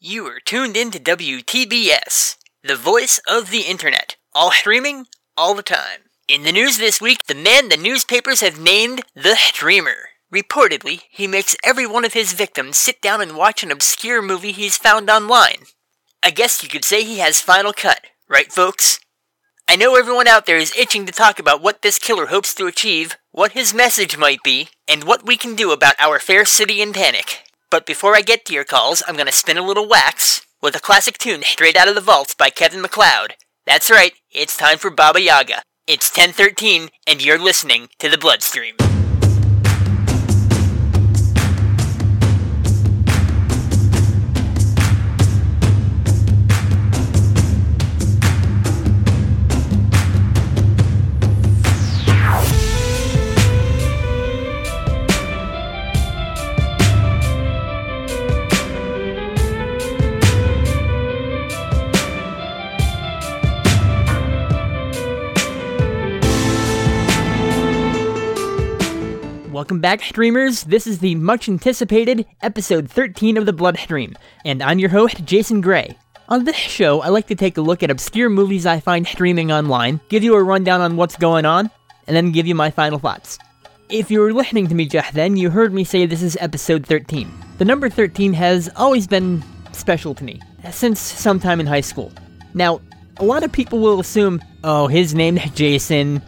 You are tuned in to WTBS, the voice of the internet. All streaming, all the time. In the news this week, the man the newspapers have named the Streamer. Reportedly, he makes every one of his victims sit down and watch an obscure movie he's found online. I guess you could say he has Final Cut, right, folks? I know everyone out there is itching to talk about what this killer hopes to achieve, what his message might be, and what we can do about our fair city in panic. But before I get to your calls, I'm gonna spin a little wax with a classic tune straight out of the vaults by Kevin MacLeod. That's right, it's time for Baba Yaga. It's 1013, and you're listening to the Bloodstream. Welcome back, streamers. This is the much anticipated episode 13 of the Bloodstream, and I'm your host, Jason Gray. On this show, I like to take a look at obscure movies I find streaming online, give you a rundown on what's going on, and then give you my final thoughts. If you were listening to me just then, you heard me say this is episode 13. The number 13 has always been special to me, since sometime in high school. Now, a lot of people will assume, oh, his name's Jason,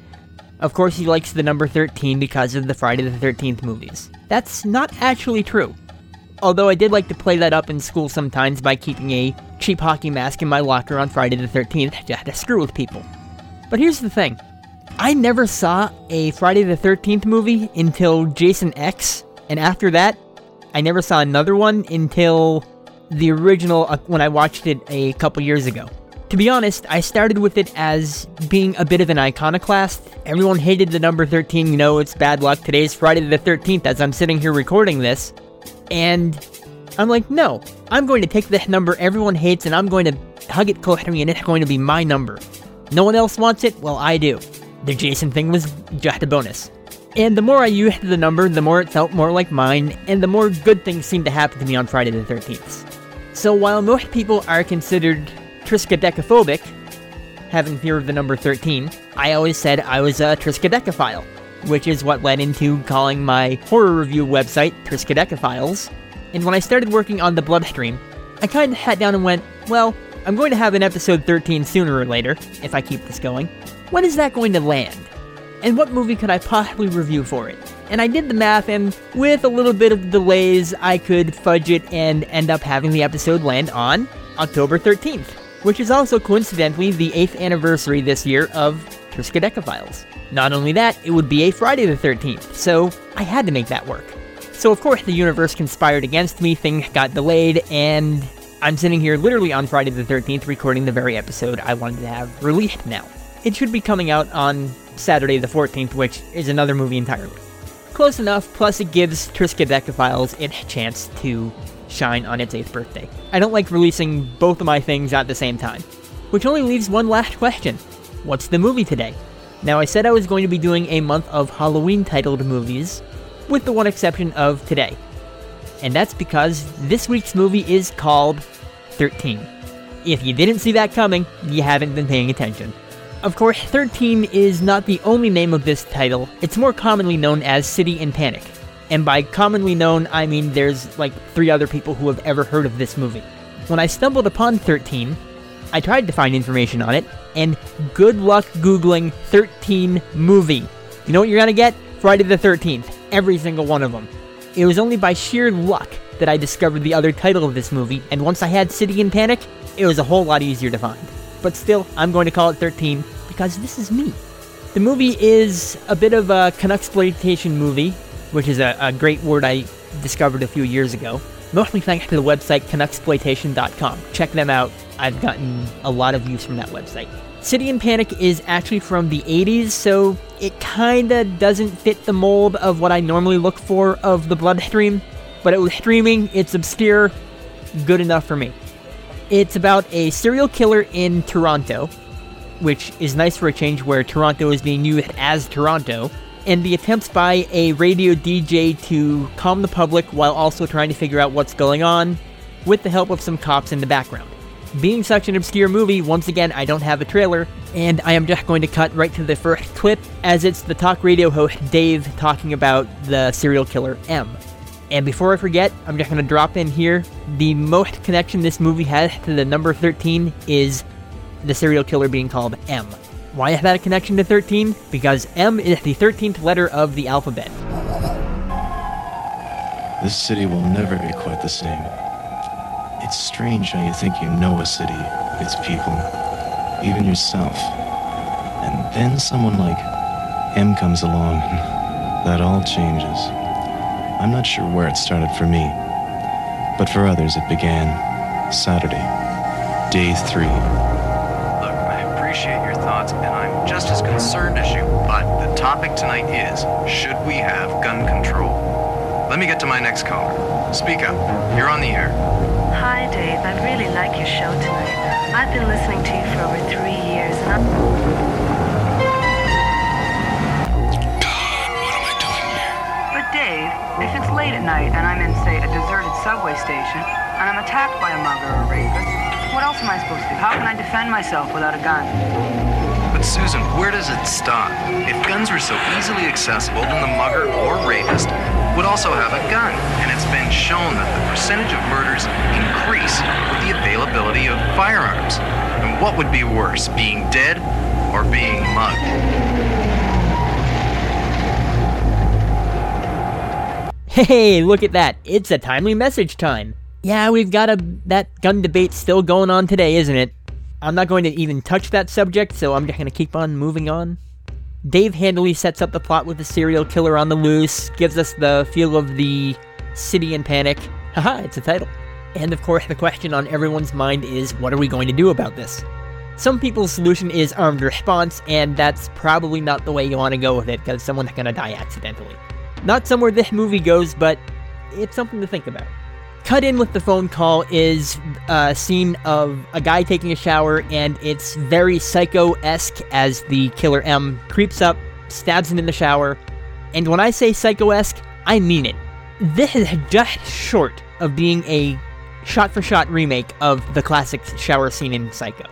of course, he likes the number 13 because of the Friday the 13th movies. That's not actually true. Although I did like to play that up in school sometimes by keeping a cheap hockey mask in my locker on Friday the 13th just to screw with people. But here's the thing I never saw a Friday the 13th movie until Jason X, and after that, I never saw another one until the original uh, when I watched it a couple years ago. To be honest, I started with it as being a bit of an iconoclast. Everyone hated the number 13, you know, it's bad luck. Today's Friday the 13th as I'm sitting here recording this. And I'm like, no, I'm going to take the number everyone hates and I'm going to hug it closer and it's going to be my number. No one else wants it? Well, I do. The Jason thing was just a bonus. And the more I used the number, the more it felt more like mine, and the more good things seemed to happen to me on Friday the 13th. So while most people are considered triskaidekaphobic, having fear of the number 13, I always said I was a triskaidekaphile, which is what led into calling my horror review website Triskaidekaphiles. And when I started working on the Bloodstream, I kind of sat down and went, well, I'm going to have an episode 13 sooner or later, if I keep this going. When is that going to land? And what movie could I possibly review for it? And I did the math, and with a little bit of delays, I could fudge it and end up having the episode land on October 13th which is also coincidentally the 8th anniversary this year of Triskaidekaphiles. Not only that, it would be a Friday the 13th, so I had to make that work. So of course the universe conspired against me, things got delayed, and I'm sitting here literally on Friday the 13th recording the very episode I wanted to have released now. It should be coming out on Saturday the 14th, which is another movie entirely. Close enough, plus it gives Triskaidekaphiles its chance to shine on its 8th birthday. I don't like releasing both of my things at the same time. Which only leaves one last question What's the movie today? Now, I said I was going to be doing a month of Halloween titled movies, with the one exception of today. And that's because this week's movie is called 13. If you didn't see that coming, you haven't been paying attention. Of course, 13 is not the only name of this title, it's more commonly known as City in Panic. And by commonly known, I mean there's like three other people who have ever heard of this movie. When I stumbled upon 13, I tried to find information on it, and good luck Googling 13 movie. You know what you're gonna get? Friday the 13th. Every single one of them. It was only by sheer luck that I discovered the other title of this movie, and once I had City in Panic, it was a whole lot easier to find. But still, I'm going to call it 13 because this is me. The movie is a bit of a Canucksploitation movie which is a, a great word I discovered a few years ago. Mostly thanks to the website Canucksploitation.com. Check them out. I've gotten a lot of use from that website. City in Panic is actually from the 80s, so it kinda doesn't fit the mold of what I normally look for of the Bloodstream, but it was streaming, it's obscure, good enough for me. It's about a serial killer in Toronto, which is nice for a change where Toronto is being used as Toronto, and the attempts by a radio DJ to calm the public while also trying to figure out what's going on with the help of some cops in the background. Being such an obscure movie, once again, I don't have a trailer, and I am just going to cut right to the first clip, as it's the talk radio host Dave talking about the serial killer M. And before I forget, I'm just going to drop in here the most connection this movie has to the number 13 is the serial killer being called M. Why is that a connection to 13? Because M is the 13th letter of the alphabet. This city will never be quite the same. It's strange how you think you know a city, its people, even yourself. And then someone like M comes along, and that all changes. I'm not sure where it started for me, but for others it began Saturday, day three. Thoughts, and I'm just as concerned as you, but the topic tonight is should we have gun control? Let me get to my next caller. Speak up. You're on the air. Hi, Dave. I really like your show tonight. I've been listening to you for over three years, and I'm. God, what am I doing here? But Dave, if it's late at night and I'm in, say, a deserted subway station, and I'm attacked by a mugger or a rapist, what else am I supposed to do? How can I defend myself without a gun? But Susan, where does it stop? If guns were so easily accessible, then the mugger or rapist would also have a gun. And it's been shown that the percentage of murders increase with the availability of firearms. And what would be worse, being dead or being mugged? Hey, look at that. It's a timely message time. Yeah, we've got a that gun debate still going on today, isn't it? I'm not going to even touch that subject, so I'm just going to keep on moving on. Dave handily sets up the plot with the serial killer on the loose, gives us the feel of the city in panic. Haha, it's a title. And of course, the question on everyone's mind is what are we going to do about this? Some people's solution is armed response, and that's probably not the way you want to go with it, because someone's gonna die accidentally. Not somewhere this movie goes, but it's something to think about. Cut in with the phone call is uh, a scene of a guy taking a shower, and it's very psycho esque as the killer M creeps up, stabs him in the shower. And when I say psycho esque, I mean it. This is just short of being a shot for shot remake of the classic shower scene in Psycho.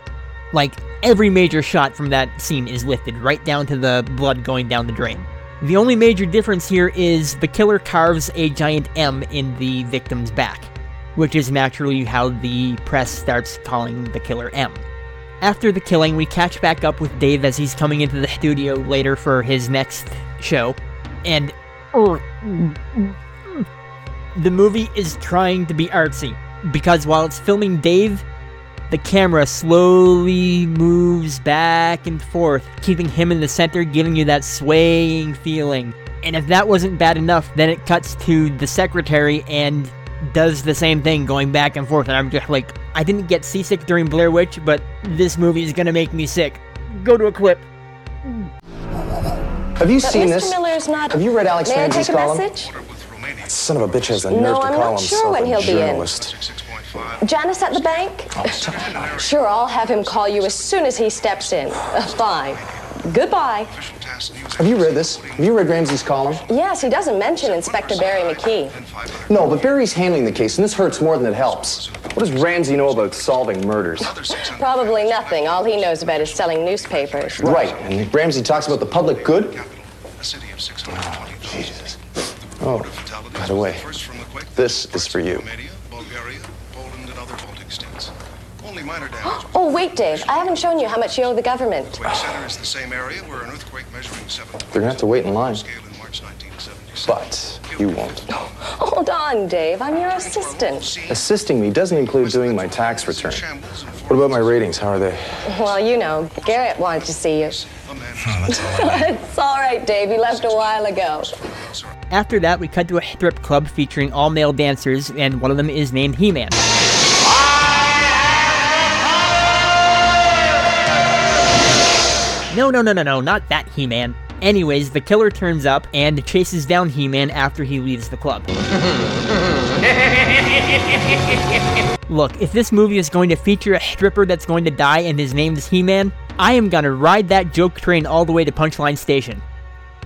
Like, every major shot from that scene is lifted right down to the blood going down the drain. The only major difference here is the killer carves a giant M in the victim's back, which is naturally how the press starts calling the killer M. After the killing, we catch back up with Dave as he's coming into the studio later for his next show, and the movie is trying to be artsy because while it's filming Dave, the camera slowly moves back and forth, keeping him in the center, giving you that swaying feeling. And if that wasn't bad enough, then it cuts to the secretary and does the same thing, going back and forth. And I'm just like, I didn't get seasick during Blair Witch, but this movie is gonna make me sick. Go to a clip. Have you But seen Mr. this? Miller's not. Have you read Alex May I take a column? message? Son of a bitch has the nerve No, to I'm call not himself sure when a he'll be in. Janice at the bank? Sure, I'll have him call you as soon as he steps in. Uh, fine. Goodbye. Have you read this? Have you read Ramsey's column? Yes, he doesn't mention Inspector Barry McKee. No, but Barry's handling the case, and this hurts more than it helps. What does Ramsey know about solving murders? Probably nothing. All he knows about is selling newspapers. Right, and Ramsey talks about the public good? Jesus. Oh, by the way, this is for you. Oh, wait, Dave. I haven't shown you how much you owe the government. The Center is the same area where an earthquake measuring 7 They're gonna have to wait in line. scale in March 1977. But you won't. Hold on, Dave. I'm your assistant. Assisting me doesn't include doing my tax return. What about my ratings? How are they? Well, you know, Garrett wanted to see you. it's all right, Dave. He left a while ago. After that, we cut to a strip club featuring all male dancers, and one of them is named He Man. No, no, no, no, no, not that He Man. Anyways, the killer turns up and chases down He Man after he leaves the club. Look, if this movie is going to feature a stripper that's going to die and his name is He Man, I am gonna ride that joke train all the way to Punchline Station.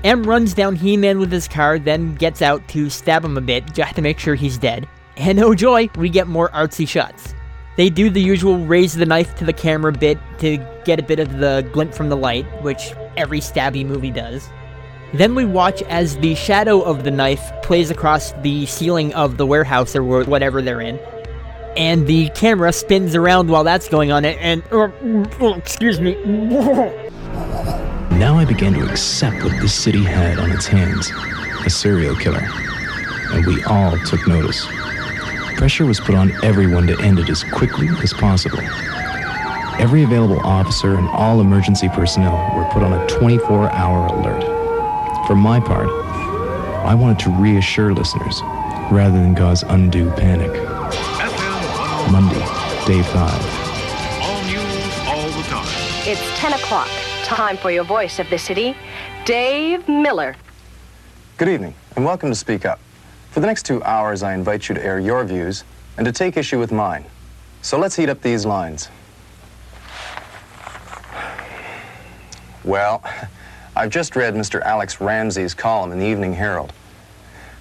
M runs down He Man with his car, then gets out to stab him a bit just to make sure he's dead. And oh joy, we get more artsy shots. They do the usual raise the knife to the camera bit to get a bit of the glint from the light, which every stabby movie does. Then we watch as the shadow of the knife plays across the ceiling of the warehouse or whatever they're in. And the camera spins around while that's going on, and. Oh, oh, excuse me. Now I began to accept what this city had on its hands a serial killer. And we all took notice. Pressure was put on everyone to end it as quickly as possible. Every available officer and all emergency personnel were put on a 24 hour alert. For my part, I wanted to reassure listeners rather than cause undue panic. Monday, day five. all news all the time. It's 10 o'clock. Time for your voice of the city, Dave Miller. Good evening, and welcome to Speak Up. For the next two hours, I invite you to air your views and to take issue with mine. So let's heat up these lines. Well, I've just read Mr. Alex Ramsey's column in the Evening Herald.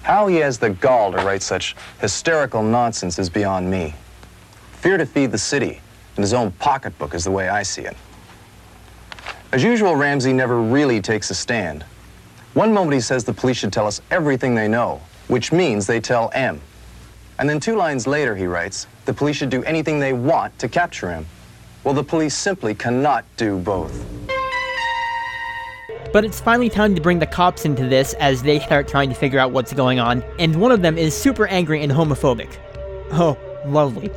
How he has the gall to write such hysterical nonsense is beyond me. Fear to feed the city, and his own pocketbook is the way I see it. As usual, Ramsey never really takes a stand. One moment he says the police should tell us everything they know, which means they tell M. And then two lines later he writes, the police should do anything they want to capture him. Well, the police simply cannot do both. But it's finally time to bring the cops into this as they start trying to figure out what's going on, and one of them is super angry and homophobic. Oh, lovely.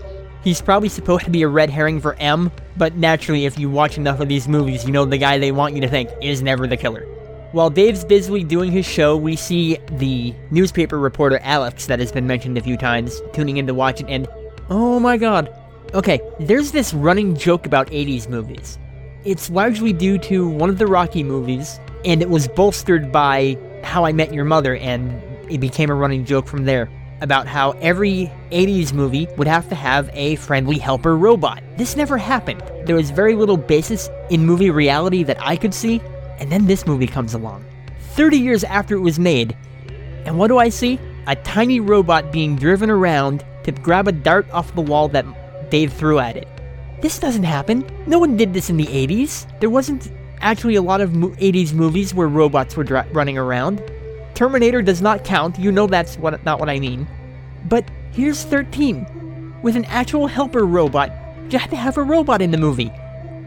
He's probably supposed to be a red herring for M, but naturally, if you watch enough of these movies, you know the guy they want you to think is never the killer. While Dave's busily doing his show, we see the newspaper reporter Alex, that has been mentioned a few times, tuning in to watch it, and oh my god. Okay, there's this running joke about 80s movies. It's largely due to one of the Rocky movies, and it was bolstered by How I Met Your Mother, and it became a running joke from there about how every 80s movie would have to have a friendly helper robot. This never happened. There was very little basis in movie reality that I could see, and then this movie comes along. 30 years after it was made, and what do I see? A tiny robot being driven around to grab a dart off the wall that Dave threw at it. This doesn't happen. No one did this in the 80s. There wasn't actually a lot of 80s movies where robots were dra- running around. Terminator does not count. You know that's what not what I mean. But here's 13 with an actual helper robot. You had to have a robot in the movie.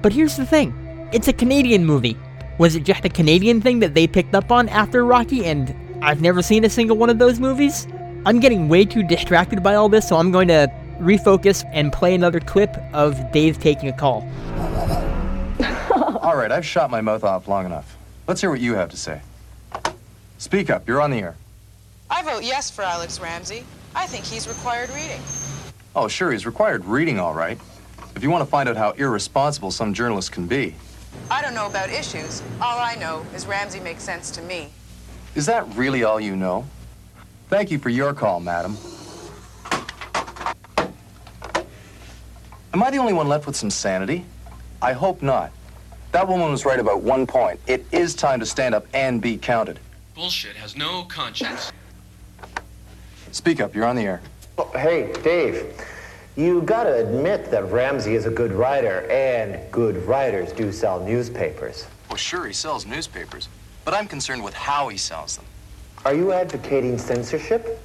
But here's the thing. It's a Canadian movie. Was it just a Canadian thing that they picked up on after Rocky and I've never seen a single one of those movies? I'm getting way too distracted by all this, so I'm going to refocus and play another clip of Dave taking a call. All right, I've shot my mouth off long enough. Let's hear what you have to say. Speak up, you're on the air. I vote yes for Alex Ramsey. I think he's required reading. Oh, sure, he's required reading, all right. If you want to find out how irresponsible some journalists can be. I don't know about issues. All I know is Ramsey makes sense to me. Is that really all you know? Thank you for your call, madam. Am I the only one left with some sanity? I hope not. That woman was right about one point. It is time to stand up and be counted. Bullshit has no conscience. Speak up, you're on the air. Oh, hey, Dave. You gotta admit that Ramsey is a good writer, and good writers do sell newspapers. Well, sure, he sells newspapers, but I'm concerned with how he sells them. Are you advocating censorship?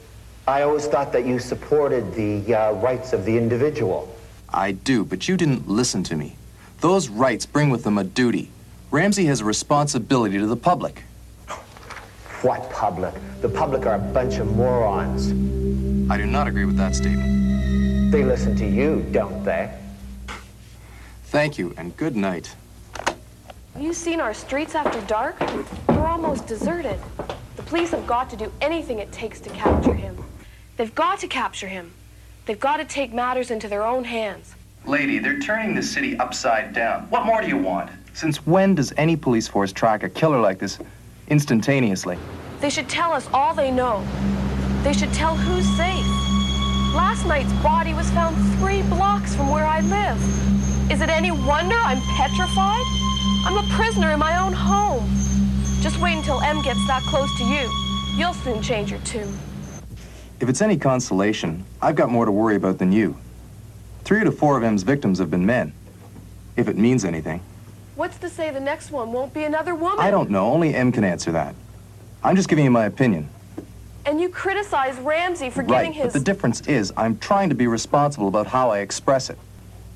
I always thought that you supported the uh, rights of the individual. I do, but you didn't listen to me. Those rights bring with them a duty. Ramsey has a responsibility to the public. What public? The public are a bunch of morons. I do not agree with that statement. They listen to you, don't they? Thank you, and good night. Have you seen our streets after dark? We're almost deserted. The police have got to do anything it takes to capture him. They've got to capture him. They've got to take matters into their own hands. Lady, they're turning the city upside down. What more do you want? Since when does any police force track a killer like this instantaneously? They should tell us all they know. They should tell who's safe. Last night's body was found three blocks from where I live. Is it any wonder I'm petrified? I'm a prisoner in my own home. Just wait until M gets that close to you. You'll soon change your tune. If it's any consolation, I've got more to worry about than you. Three to four of M's victims have been men. If it means anything. What's to say the next one won't be another woman? I don't know. Only M can answer that. I'm just giving you my opinion. And you criticize Ramsey for right, getting his. but the difference is I'm trying to be responsible about how I express it.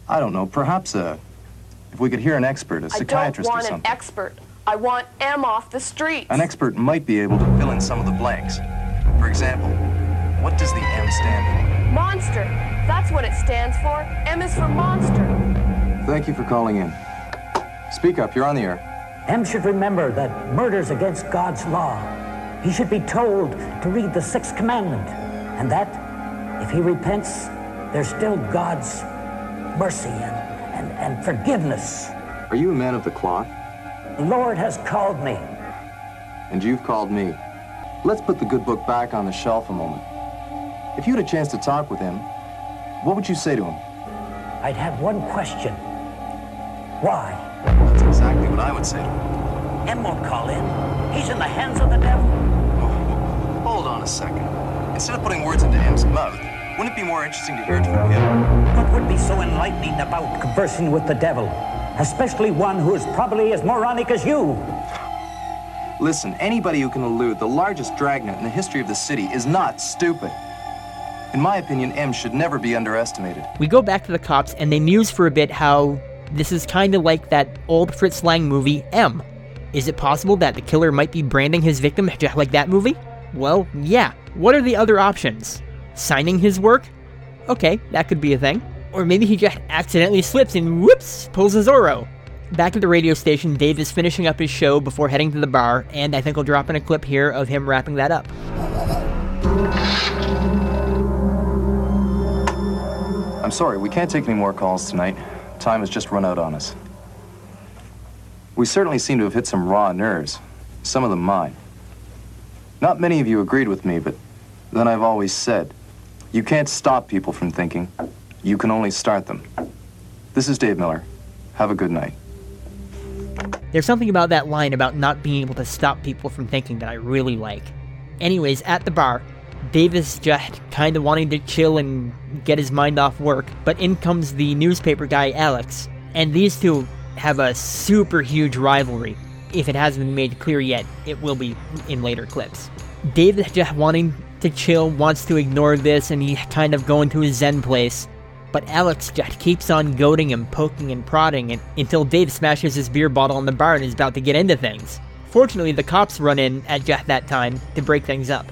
I don't know, perhaps uh, if we could hear an expert, a I don't psychiatrist or want an expert. I want M off the streets. An expert might be able to fill in some of the blanks. For example, what does the M stand for? Monster. That's what it stands for. M is for monster. Thank you for calling in. Speak up, you're on the air. M should remember that murder's against God's law. He should be told to read the sixth commandment, and that if he repents, there's still God's mercy and, and, and forgiveness. Are you a man of the cloth? The Lord has called me. And you've called me. Let's put the good book back on the shelf a moment. If you had a chance to talk with him, what would you say to him? I'd have one question. Why? That's exactly what I would say to him. M won't call in. He's in the hands of the devil. Hold on a second. Instead of putting words into M's mouth, wouldn't it be more interesting to hear it from him? What would be so enlightening about conversing with the devil? Especially one who is probably as moronic as you. Listen, anybody who can elude the largest dragnet in the history of the city is not stupid. In my opinion, M should never be underestimated. We go back to the cops and they muse for a bit how this is kind of like that old Fritz Lang movie, M. Is it possible that the killer might be branding his victim just like that movie? Well, yeah. What are the other options? Signing his work? Okay, that could be a thing. Or maybe he just accidentally slips and whoops, pulls a Zorro. Back at the radio station, Dave is finishing up his show before heading to the bar, and I think I'll drop in a clip here of him wrapping that up. I'm sorry, we can't take any more calls tonight. Time has just run out on us. We certainly seem to have hit some raw nerves, some of them mine. Not many of you agreed with me, but then I've always said, you can't stop people from thinking. You can only start them. This is Dave Miller. Have a good night. There's something about that line about not being able to stop people from thinking that I really like. Anyways, at the bar, Dave is just kind of wanting to chill and get his mind off work, but in comes the newspaper guy Alex, and these two have a super huge rivalry. If it hasn't been made clear yet, it will be in later clips. Dave is just wanting to chill, wants to ignore this, and he's kind of going to his zen place. But Alex just keeps on goading him, poking and prodding and, until Dave smashes his beer bottle on the bar and is about to get into things. Fortunately, the cops run in at just that time to break things up.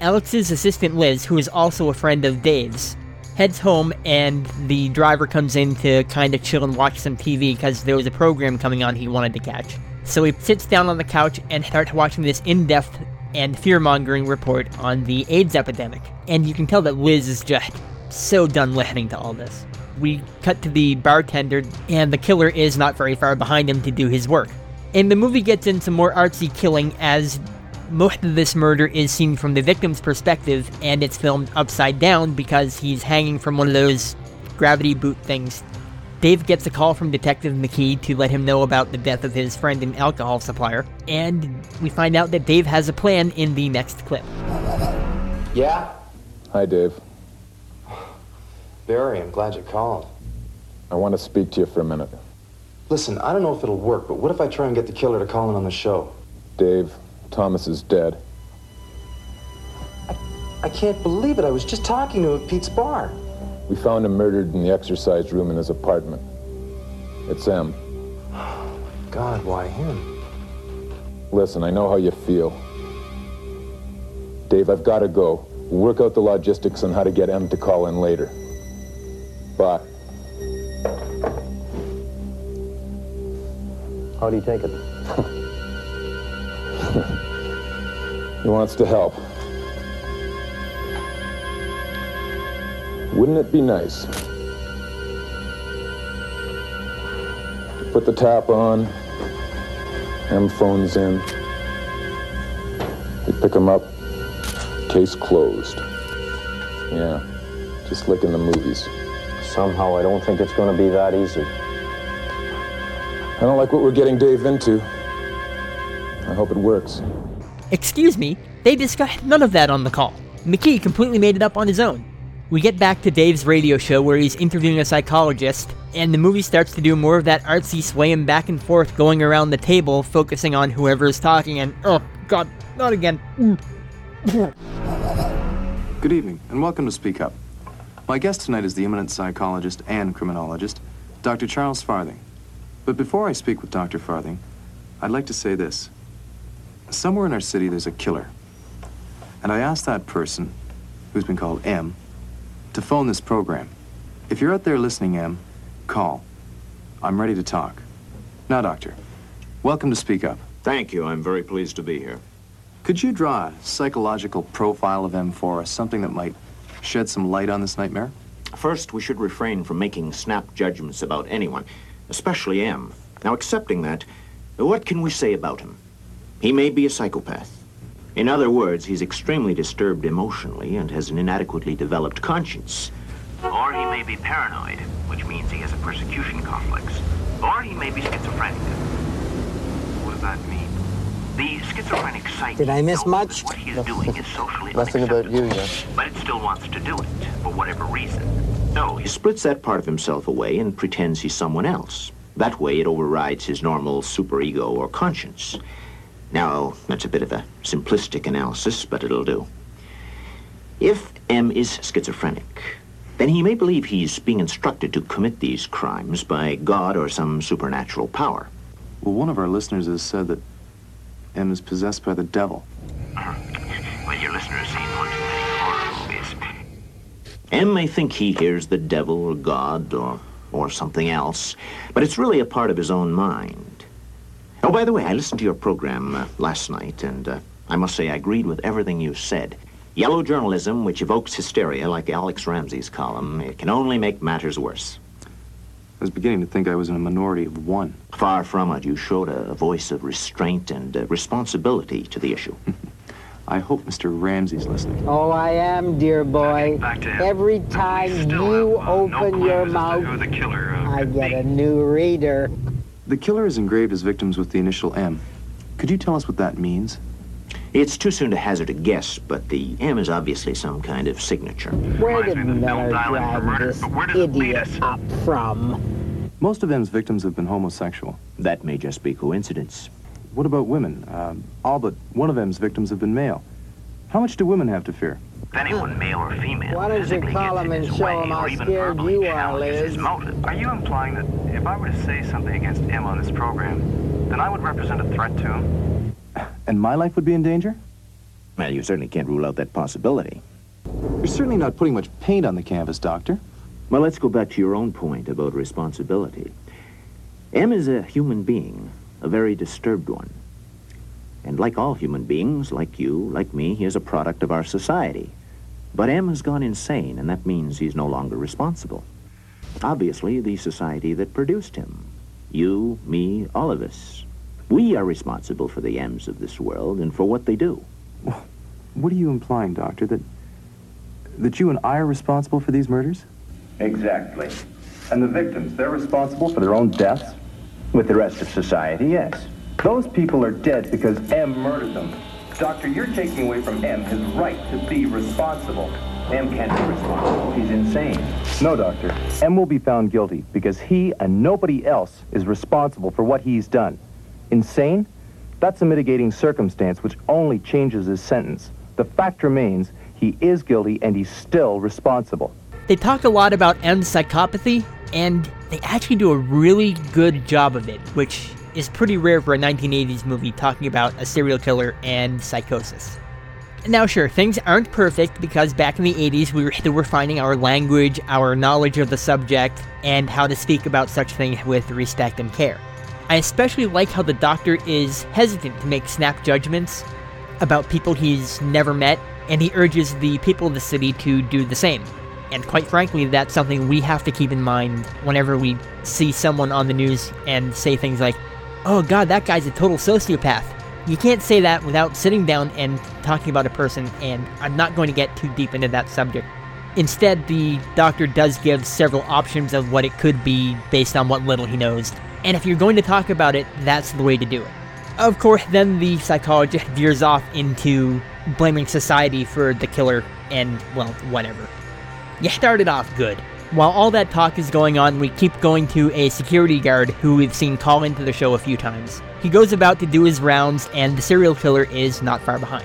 Alex's assistant Liz, who is also a friend of Dave's, heads home and the driver comes in to kind of chill and watch some TV because there was a program coming on he wanted to catch. So he sits down on the couch and starts watching this in depth and fear mongering report on the AIDS epidemic. And you can tell that Liz is just so done listening to all this. We cut to the bartender, and the killer is not very far behind him to do his work. And the movie gets into more artsy killing as most of this murder is seen from the victim's perspective, and it's filmed upside down because he's hanging from one of those gravity boot things. Dave gets a call from Detective McKee to let him know about the death of his friend and alcohol supplier, and we find out that Dave has a plan in the next clip. Yeah? Hi, Dave. Barry, I'm glad you called. I want to speak to you for a minute. Listen, I don't know if it'll work, but what if I try and get the killer to call in on the show? Dave, Thomas is dead. I can't believe it. I was just talking to him at Pete's bar. We found him murdered in the exercise room in his apartment. It's M. God, why him? Listen, I know how you feel. Dave, I've got to go. We'll work out the logistics on how to get M to call in later. Bye. How do you take it? He wants to help. Wouldn't it be nice to put the tap on, M phones in, they pick them up, case closed. Yeah, just like in the movies. Somehow, I don't think it's going to be that easy. I don't like what we're getting Dave into. I hope it works. Excuse me, they discussed none of that on the call. McKee completely made it up on his own. We get back to Dave's radio show where he's interviewing a psychologist, and the movie starts to do more of that artsy swaying back and forth going around the table, focusing on whoever is talking, and oh god, not again. Good evening, and welcome to Speak Up. My guest tonight is the eminent psychologist and criminologist, Dr. Charles Farthing. But before I speak with Dr. Farthing, I'd like to say this. Somewhere in our city, there's a killer. And I asked that person, who's been called M, to phone this program. If you're out there listening, M, call. I'm ready to talk. Now, Doctor, welcome to Speak Up. Thank you. I'm very pleased to be here. Could you draw a psychological profile of M for us, something that might shed some light on this nightmare? First, we should refrain from making snap judgments about anyone, especially M. Now, accepting that, what can we say about him? He may be a psychopath. In other words, he's extremely disturbed emotionally and has an inadequately developed conscience. Or he may be paranoid, which means he has a persecution complex. Or he may be schizophrenic. What does that mean? The schizophrenic psyche Did I miss knows much? that what he's doing is socially Nothing about you unacceptable. But it still wants to do it, for whatever reason. So he splits that part of himself away and pretends he's someone else. That way it overrides his normal superego or conscience. Now, that's a bit of a simplistic analysis, but it'll do. If M is schizophrenic, then he may believe he's being instructed to commit these crimes by God or some supernatural power. Well, one of our listeners has said that M is possessed by the devil. Well, your listeners seen one too many horror movies. M may think he hears the devil or God or, or something else, but it's really a part of his own mind. Oh, by the way, I listened to your program uh, last night, and uh, I must say I agreed with everything you said. Yellow journalism, which evokes hysteria like Alex Ramsey's column, it can only make matters worse. I was beginning to think I was in a minority of one. Far from it, you showed a, a voice of restraint and uh, responsibility to the issue. I hope Mr. Ramsey's listening. Oh, I am, dear boy. back to him. Every time you open your mouth, the killer uh, I get a new reader. The killer has engraved his victims with the initial M. Could you tell us what that means? It's too soon to hazard a guess, but the M is obviously some kind of signature. Where did Miller drag this idiot up from? Most of M's victims have been homosexual. That may just be coincidence. What about women? Um, all but one of M's victims have been male. How much do women have to fear? If anyone, male or female, Why don't you physically call gets him and show him how or even scared verbally you are, challenges Liz? his motive, Are you implying that if I were to say something against M on this program, then I would represent a threat to him? And my life would be in danger? Well, you certainly can't rule out that possibility. You're certainly not putting much paint on the canvas, Doctor. Well, let's go back to your own point about responsibility. M is a human being, a very disturbed one. And like all human beings, like you, like me, he is a product of our society. But M has gone insane, and that means he's no longer responsible. Obviously, the society that produced him. You, me, all of us. We are responsible for the M's of this world and for what they do. What are you implying, Doctor? That that you and I are responsible for these murders? Exactly. And the victims, they're responsible for their own deaths? With the rest of society, yes. Those people are dead because M murdered them. Doctor, you're taking away from M his right to be responsible. M can't be responsible. He's insane. No, Doctor. M will be found guilty because he and nobody else is responsible for what he's done. Insane? That's a mitigating circumstance which only changes his sentence. The fact remains he is guilty and he's still responsible. They talk a lot about M's psychopathy, and they actually do a really good job of it, which is pretty rare for a 1980s movie talking about a serial killer and psychosis. Now, sure, things aren't perfect because back in the 80s we were still refining our language, our knowledge of the subject, and how to speak about such things with respect and care. I especially like how the doctor is hesitant to make snap judgments about people he's never met, and he urges the people of the city to do the same. And quite frankly, that's something we have to keep in mind whenever we see someone on the news and say things like, oh god, that guy's a total sociopath. You can't say that without sitting down and talking about a person, and I'm not going to get too deep into that subject. Instead, the doctor does give several options of what it could be based on what little he knows. And if you're going to talk about it, that's the way to do it. Of course, then the psychologist veers off into blaming society for the killer and, well, whatever. You started off good. While all that talk is going on, we keep going to a security guard who we've seen call into the show a few times. He goes about to do his rounds, and the serial killer is not far behind.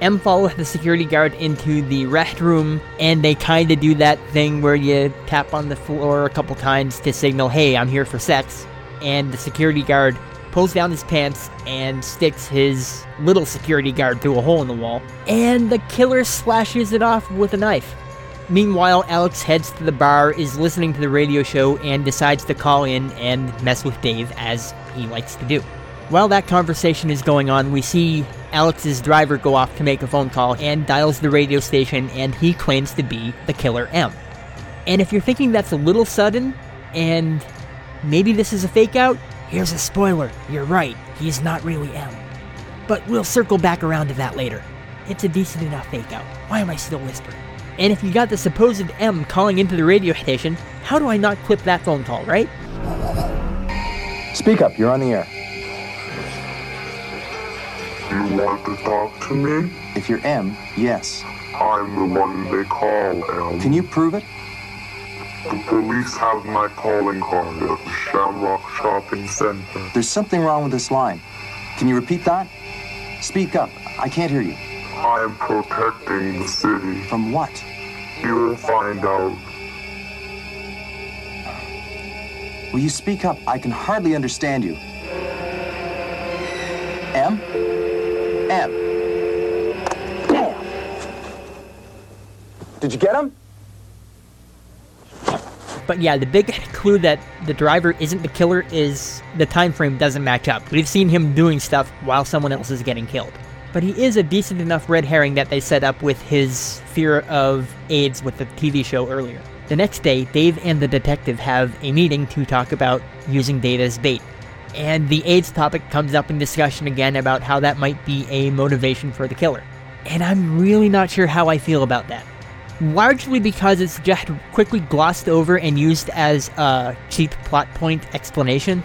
M follows the security guard into the restroom, and they kind of do that thing where you tap on the floor a couple times to signal, hey, I'm here for sex. And the security guard pulls down his pants and sticks his little security guard through a hole in the wall, and the killer slashes it off with a knife. Meanwhile, Alex heads to the bar, is listening to the radio show, and decides to call in and mess with Dave, as he likes to do. While that conversation is going on, we see Alex's driver go off to make a phone call and dials the radio station, and he claims to be the killer M. And if you're thinking that's a little sudden, and maybe this is a fake out, here's a spoiler. You're right, he's not really M. But we'll circle back around to that later. It's a decent enough fake out. Why am I still whispering? And if you got the supposed M calling into the radio station, how do I not clip that phone call, right? Speak up, you're on the air. You want to talk to me? If you're M, yes. I'm the one they call M. Can you prove it? The police have my calling card at the Shamrock Shopping Center. There's something wrong with this line. Can you repeat that? Speak up. I can't hear you. I'm protecting the city. From what? You'll find out. Will you speak up? I can hardly understand you. M? M. Did you get him? But yeah, the big clue that the driver isn't the killer is the time frame doesn't match up. We've seen him doing stuff while someone else is getting killed. But he is a decent enough red herring that they set up with his fear of AIDS with the TV show earlier. The next day, Dave and the detective have a meeting to talk about using Dave as bait. And the AIDS topic comes up in discussion again about how that might be a motivation for the killer. And I'm really not sure how I feel about that. Largely because it's just quickly glossed over and used as a cheap plot point explanation.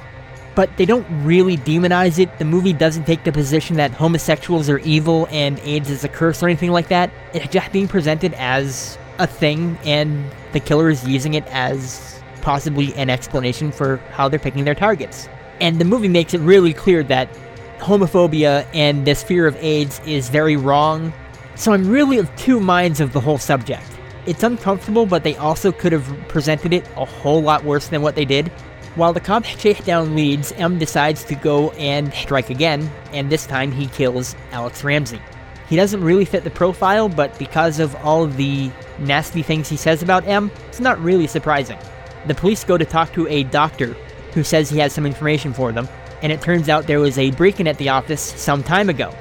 But they don't really demonize it. The movie doesn't take the position that homosexuals are evil and AIDS is a curse or anything like that. It's just being presented as a thing, and the killer is using it as possibly an explanation for how they're picking their targets. And the movie makes it really clear that homophobia and this fear of AIDS is very wrong. So I'm really of two minds of the whole subject. It's uncomfortable, but they also could have presented it a whole lot worse than what they did. While the cops chase down leads, M decides to go and strike again, and this time he kills Alex Ramsey. He doesn't really fit the profile, but because of all the nasty things he says about M, it's not really surprising. The police go to talk to a doctor who says he has some information for them, and it turns out there was a break in at the office some time ago.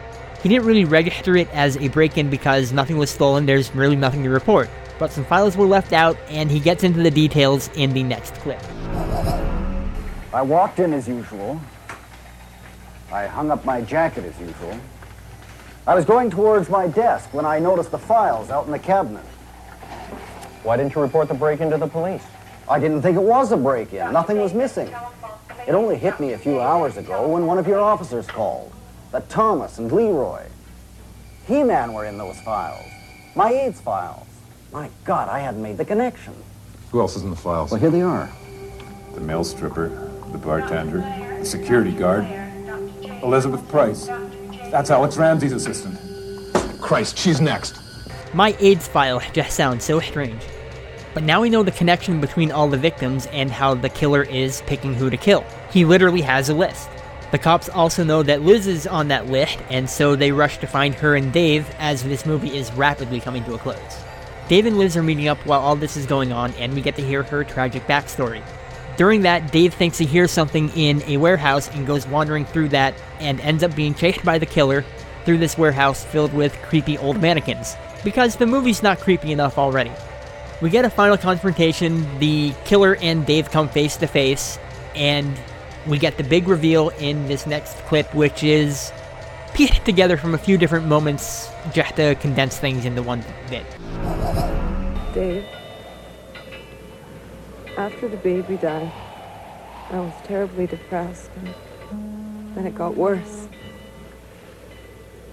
He didn't really register it as a break in because nothing was stolen, there's really nothing to report. But some files were left out, and he gets into the details in the next clip. I walked in as usual. I hung up my jacket as usual. I was going towards my desk when I noticed the files out in the cabinet. Why didn't you report the break-in to the police? I didn't think it was a break-in. Nothing was missing. It only hit me a few hours ago when one of your officers called. That Thomas and Leroy. He-Man were in those files. My AIDS files. My God, I hadn't made the connection. Who else is in the files? Well, here they are. The male stripper, the bartender, the security guard, Elizabeth Price. That's Alex Ramsey's assistant. Christ, she's next. My AIDS file just sounds so strange. But now we know the connection between all the victims and how the killer is picking who to kill. He literally has a list. The cops also know that Liz is on that list, and so they rush to find her and Dave as this movie is rapidly coming to a close. Dave and Liz are meeting up while all this is going on, and we get to hear her tragic backstory. During that, Dave thinks he hears something in a warehouse and goes wandering through that and ends up being chased by the killer through this warehouse filled with creepy old mannequins. Because the movie's not creepy enough already. We get a final confrontation, the killer and Dave come face to face, and we get the big reveal in this next clip, which is pieced together from a few different moments just to condense things into one bit. Dave, after the baby died, I was terribly depressed, and then it got worse.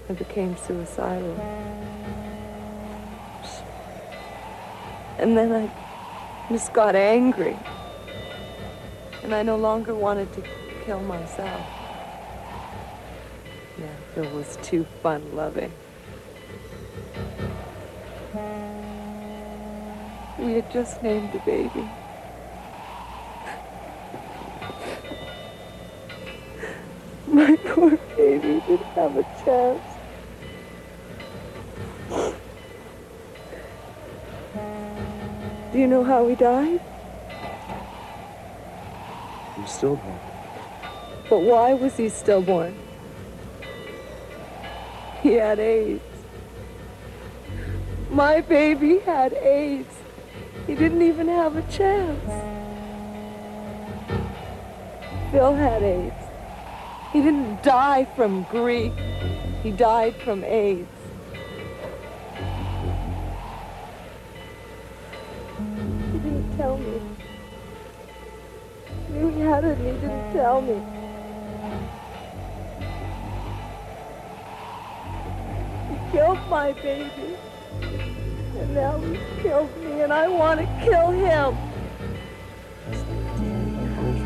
I became suicidal. And then I just got angry. And I no longer wanted to kill myself. Yeah, it was too fun loving. We had just named the baby. My poor baby didn't have a chance. Do you know how he died? I'm stillborn. But why was he stillborn? He had AIDS. My baby had AIDS. He didn't even have a chance. Phil had AIDS. He didn't die from grief. He died from AIDS. He didn't tell me. He knew he had it and he didn't tell me. He killed my baby. And now he's killed me and I want to kill him.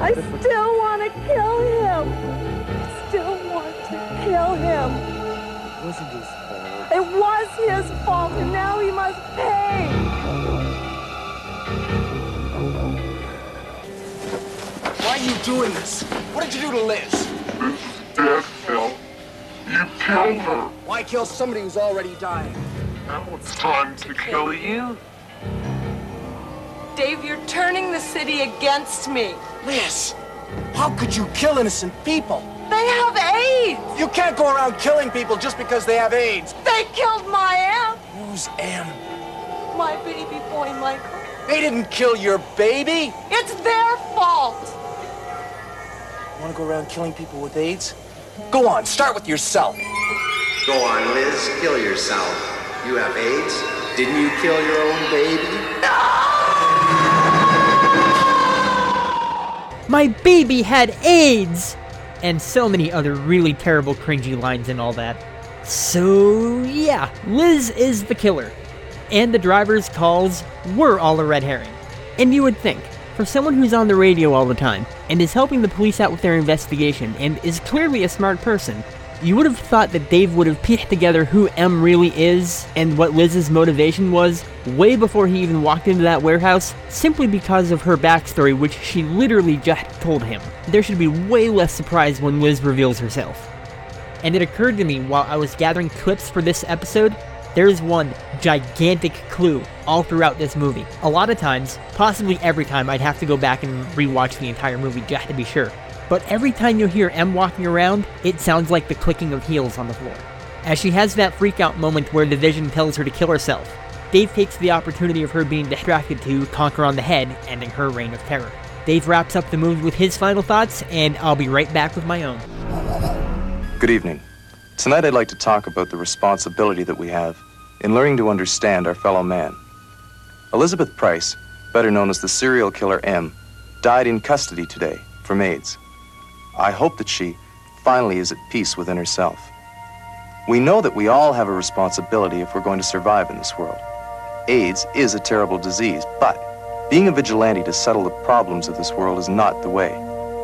I still want to kill him. I still want to kill him. It wasn't his fault. It was his fault and now he must pay. Why are you doing this? What did you do to Liz? Dead, Phil. You killed her. Why kill somebody who's already dying? Now it's time to kill you. Dave, you're turning the city against me. Liz, how could you kill innocent people? They have AIDS. You can't go around killing people just because they have AIDS. They killed my M. Who's M? My baby boy, Michael. They didn't kill your baby. It's their fault. You want to go around killing people with AIDS? Go on, start with yourself. Go on, Liz, kill yourself. You have AIDS? Didn't you kill your own baby? Ah! My baby had AIDS! And so many other really terrible, cringy lines and all that. So, yeah, Liz is the killer. And the driver's calls were all a red herring. And you would think, for someone who's on the radio all the time, and is helping the police out with their investigation, and is clearly a smart person, you would have thought that Dave would have pieced together who M really is and what Liz's motivation was way before he even walked into that warehouse, simply because of her backstory, which she literally just told him. There should be way less surprise when Liz reveals herself. And it occurred to me while I was gathering clips for this episode, there's one gigantic clue all throughout this movie. A lot of times, possibly every time, I'd have to go back and rewatch the entire movie just to be sure but every time you hear M walking around, it sounds like the clicking of heels on the floor. As she has that freakout moment where the vision tells her to kill herself, Dave takes the opportunity of her being distracted to conquer on the head, ending her reign of terror. Dave wraps up the movie with his final thoughts, and I'll be right back with my own. Good evening. Tonight I'd like to talk about the responsibility that we have in learning to understand our fellow man. Elizabeth Price, better known as the serial killer M, died in custody today from AIDS. I hope that she finally is at peace within herself. We know that we all have a responsibility if we're going to survive in this world. AIDS is a terrible disease, but being a vigilante to settle the problems of this world is not the way.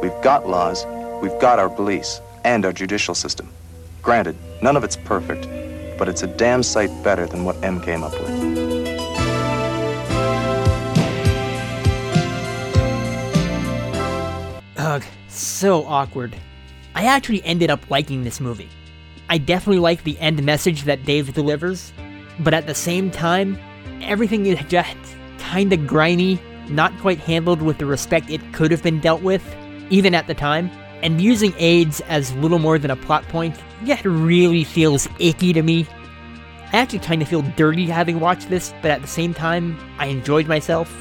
We've got laws, we've got our police, and our judicial system. Granted, none of it's perfect, but it's a damn sight better than what M came up with. Ugh, so awkward. I actually ended up liking this movie. I definitely like the end message that Dave delivers, but at the same time, everything is just kinda grimy, not quite handled with the respect it could have been dealt with, even at the time, and using AIDS as little more than a plot point, yeah, really feels icky to me. I actually kind of feel dirty having watched this, but at the same time, I enjoyed myself.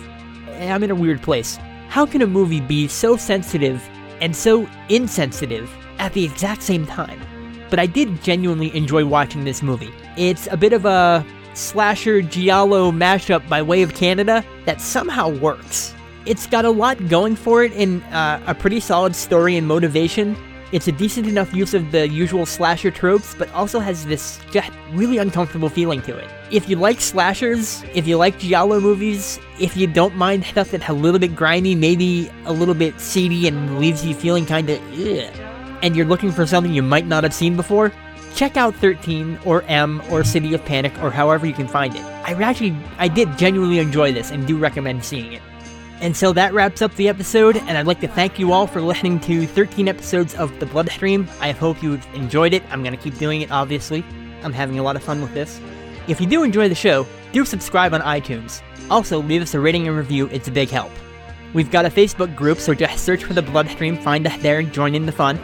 I'm in a weird place. How can a movie be so sensitive and so insensitive at the exact same time? But I did genuinely enjoy watching this movie. It's a bit of a slasher giallo mashup by way of Canada that somehow works. It's got a lot going for it in uh, a pretty solid story and motivation. It's a decent enough use of the usual slasher tropes, but also has this just really uncomfortable feeling to it. If you like slashers, if you like Giallo movies, if you don't mind stuff that's a little bit grimy, maybe a little bit seedy and leaves you feeling kinda ugh, and you're looking for something you might not have seen before, check out 13 or M or City of Panic or however you can find it. I actually, I did genuinely enjoy this and do recommend seeing it. And so that wraps up the episode, and I'd like to thank you all for listening to 13 episodes of The Bloodstream. I hope you've enjoyed it. I'm going to keep doing it, obviously. I'm having a lot of fun with this. If you do enjoy the show, do subscribe on iTunes. Also, leave us a rating and review, it's a big help. We've got a Facebook group, so just search for The Bloodstream, find us there, and join in the fun.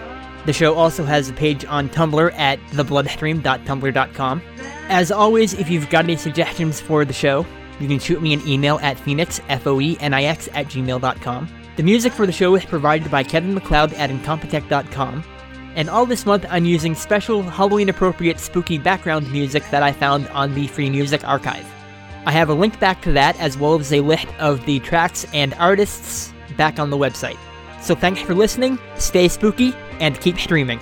The show also has a page on Tumblr at thebloodstream.tumblr.com. As always, if you've got any suggestions for the show, you can shoot me an email at phoenix, F-O-E-N-I-X, at gmail.com. The music for the show is provided by Kevin MacLeod at Incompetech.com. And all this month, I'm using special Halloween-appropriate spooky background music that I found on the Free Music Archive. I have a link back to that, as well as a list of the tracks and artists back on the website. So thanks for listening, stay spooky, and keep streaming.